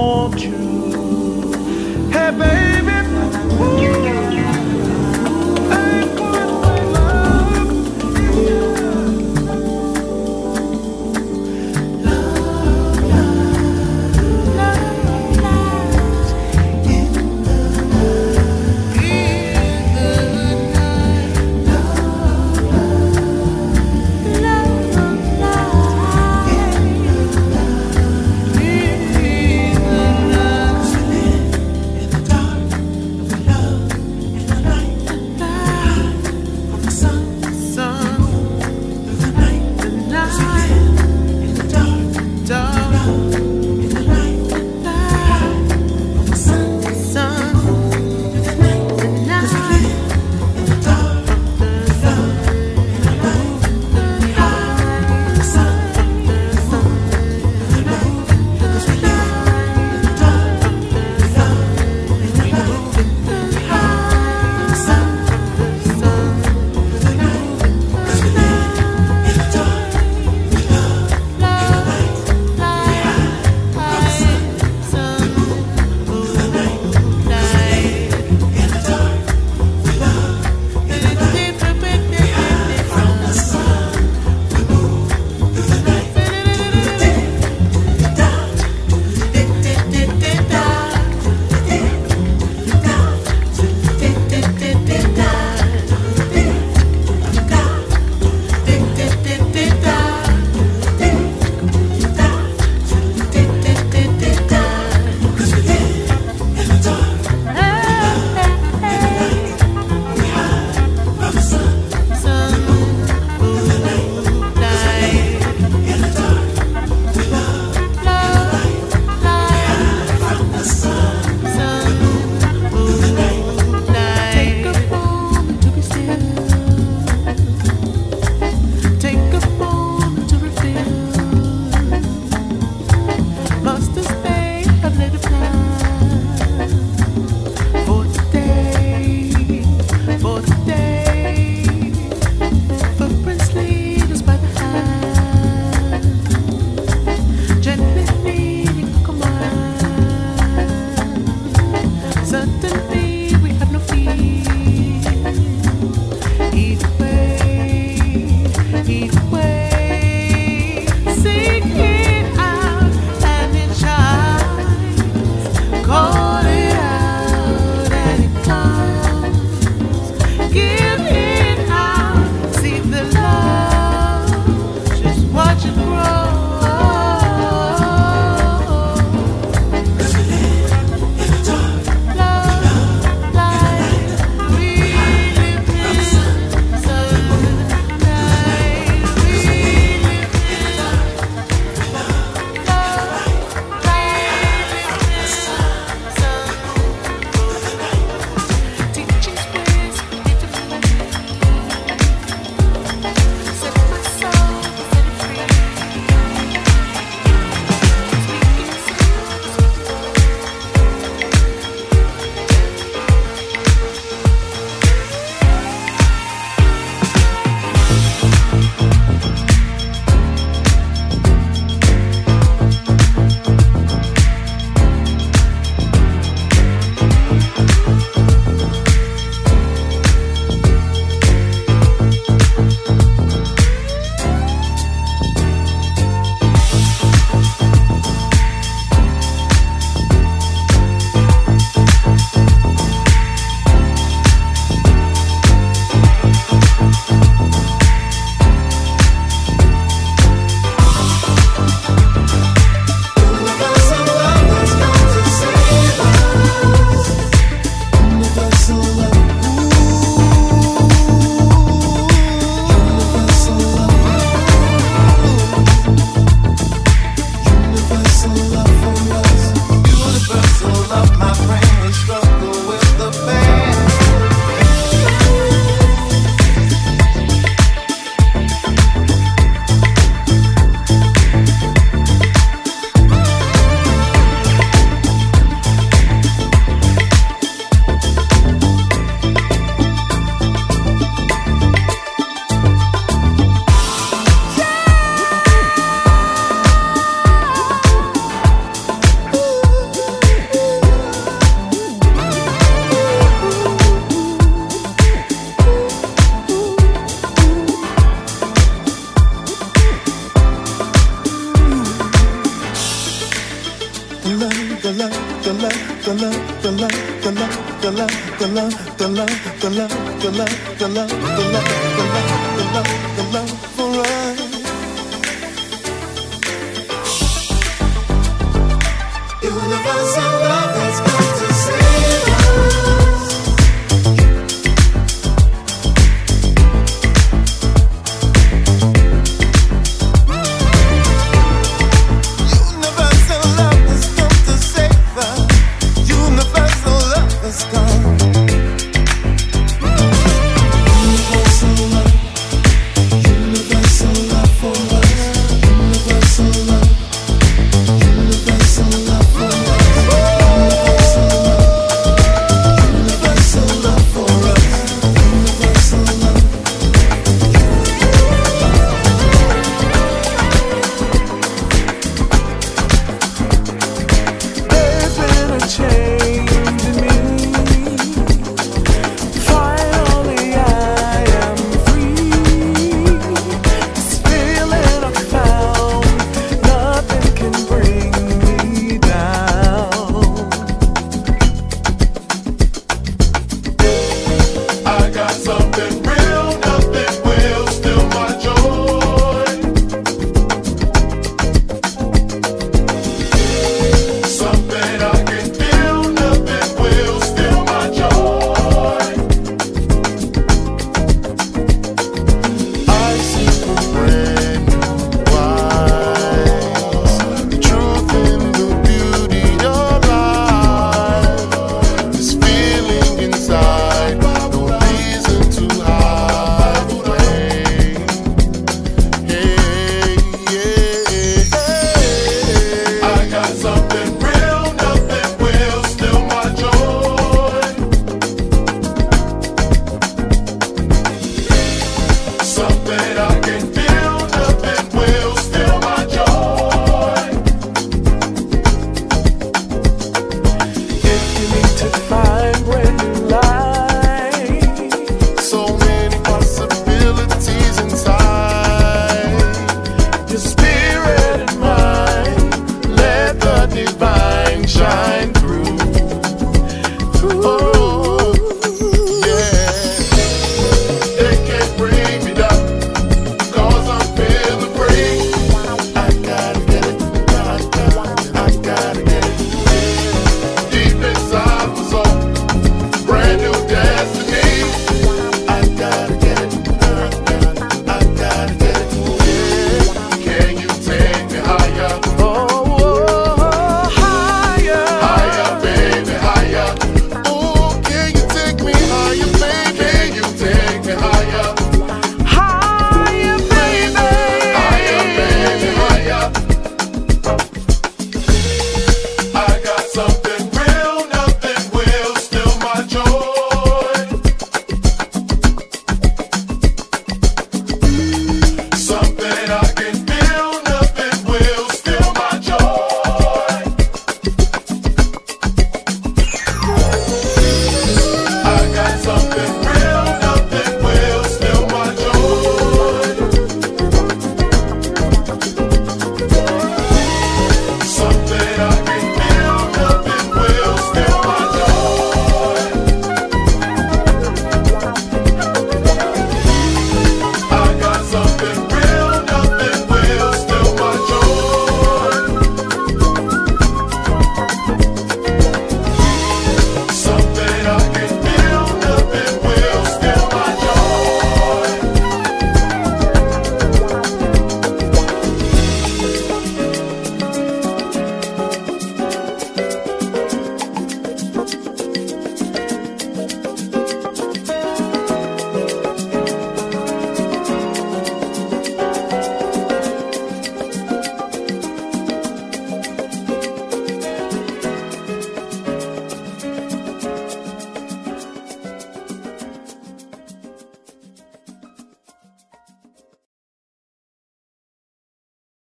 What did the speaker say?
want you. Hey, baby. Ooh.